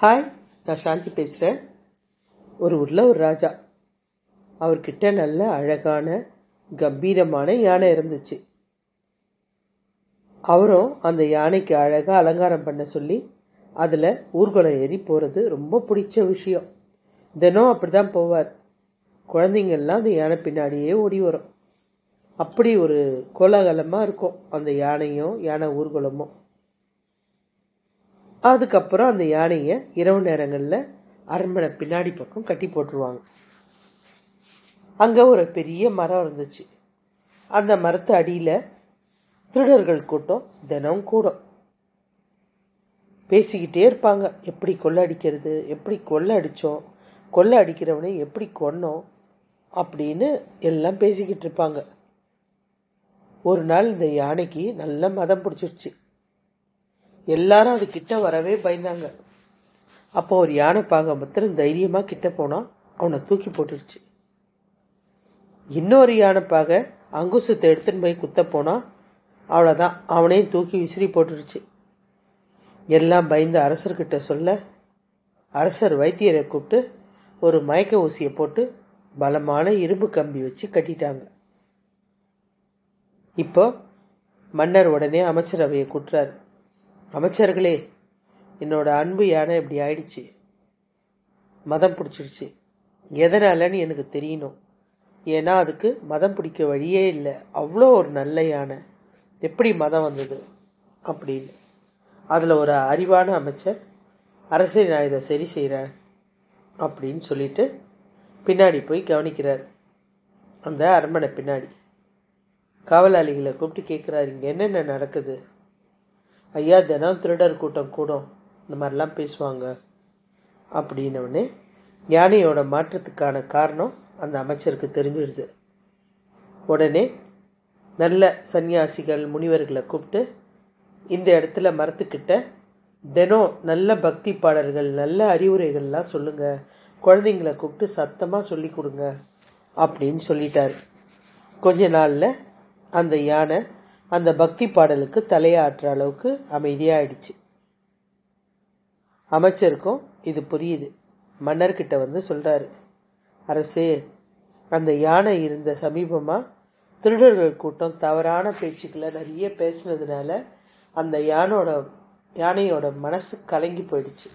Hi நான் சாந்தி பேசுகிறேன் ஒரு ஊரில் ஒரு ராஜா. அவர்கிட்ட நல்ல அழகான கம்பீரமான யானை இருந்துச்சு. அவரும் அந்த யானைக்கு அழகாக அலங்காரம் பண்ண சொல்லி அதில் ஊர்வலம் ஏறி போகிறது ரொம்ப பிடிச்ச விஷயம். தினம் அப்படி தான் போவார். குழந்தைங்கள்லாம் அந்த யானை பின்னாடியே ஓடி வரும். அப்படி ஒரு கோலாகலமாக இருக்கும் அந்த யானையும் யானை ஊர்வலமும் அதுக்கப்புறம் அந்த யானையை இரவு நேரங்களில் அரண்மனை பின்னாடி பக்கம் கட்டி போட்டுருவாங்க. அங்கே ஒரு பெரிய மரம் இருந்துச்சு. அந்த மரத்து அடியில் திருடர்கள் கூட்டம் தினம் கூடும். பேசிக்கிட்டே இருப்பாங்க. எப்படி கொள்ளை அடிக்கிறது? எப்படி கொள்ளை அடித்தோம் கொள்ளை அடிக்கிறவனை எப்படி கொன்னோம்? அப்படின்னு எல்லாம் பேசிக்கிட்டு இருப்பாங்க. ஒரு நாள் இந்த யானைக்கு நல்ல மதம் பிடிச்சிருச்சு. எல்லாரும் அது கிட்ட வரவே பயந்தாங்க. அப்போ ஒரு யானை பாக மாத்திரம் தைரியமாக கிட்ட போனால் அவனை தூக்கி போட்டுருச்சு. இன்னொரு யானை பாக அங்குசத்தை எடுத்துன்னு போய் குத்த போனால் அவ்வளோதான் அவனையும் தூக்கி விசிறி போட்டுருச்சு. எல்லாம் பயந்து அரசர்கிட்ட சொல்ல அரசர் வைத்தியரை கூப்பிட்டு ஒரு மயக்க ஊசியை போட்டு பலமான இரும்பு கம்பி வச்சு கட்டிட்டாங்க. இப்போ மன்னர் உடனே அமைச்சரவையை கூட்டுறாரு. அமைச்சர்களே என்னோட அன்பு யானை இப்படி ஆயிடுச்சு. மதம் பிடிச்சிருச்சு. எதனாலன்னு எனக்கு தெரியணும்? ஏன்னா அதுக்கு மதம் பிடிக்க வழியே இல்லை. அவ்வளோ ஒரு நல்ல யானை. எப்படி மதம் வந்தது? அப்படின்னு. அதில் ஒரு அறிவான அமைச்சர் அரசை நான் இதை சரி செய்கிறேன் அப்படின்னு சொல்லிட்டு பின்னாடி போய் கவனிக்கிறார். அந்த அரண்மனை பின்னாடி. காவலாளிகளை கூப்பிட்டு கேட்குறாரு இங்கே என்னென்ன நடக்குது? ஐயா தினம் திருடர் கூட்டம் கூடும். இந்த மாதிரிலாம் பேசுவாங்க. அப்படின்னவுடனே யானையோட மாற்றத்துக்கான காரணம் அந்த அமைச்சருக்கு தெரிஞ்சிடுது உடனே நல்ல சன்னியாசிகள் முனிவர்களை கூப்பிட்டு இந்த இடத்துல மரத்துக்கிட்ட தினம் நல்ல பக்தி பாடல்கள் நல்ல அறிவுரைகள்லாம் சொல்லுங்கள் குழந்தைங்களை கூப்பிட்டு சத்தமாக சொல்லி கொடுங்க. அப்படின்னு சொல்லிட்டார். கொஞ்ச நாளில் அந்த யானை அந்த பக்தி பாடலுக்கு தலையாட்டுற அளவுக்கு அமைதியாயிடுச்சு. அமைச்சருக்கும் இது புரியுது. மன்னர்கிட்ட வந்து சொல்றாரு அரசே அந்த யானை இருந்த சமீபமாக திருடர்கள் கூட்டம் தவறான பேச்சுக்களை நிறைய பேசுனதுனால அந்த யானோட யானையோட மனசு கலங்கி போயிடுச்சு.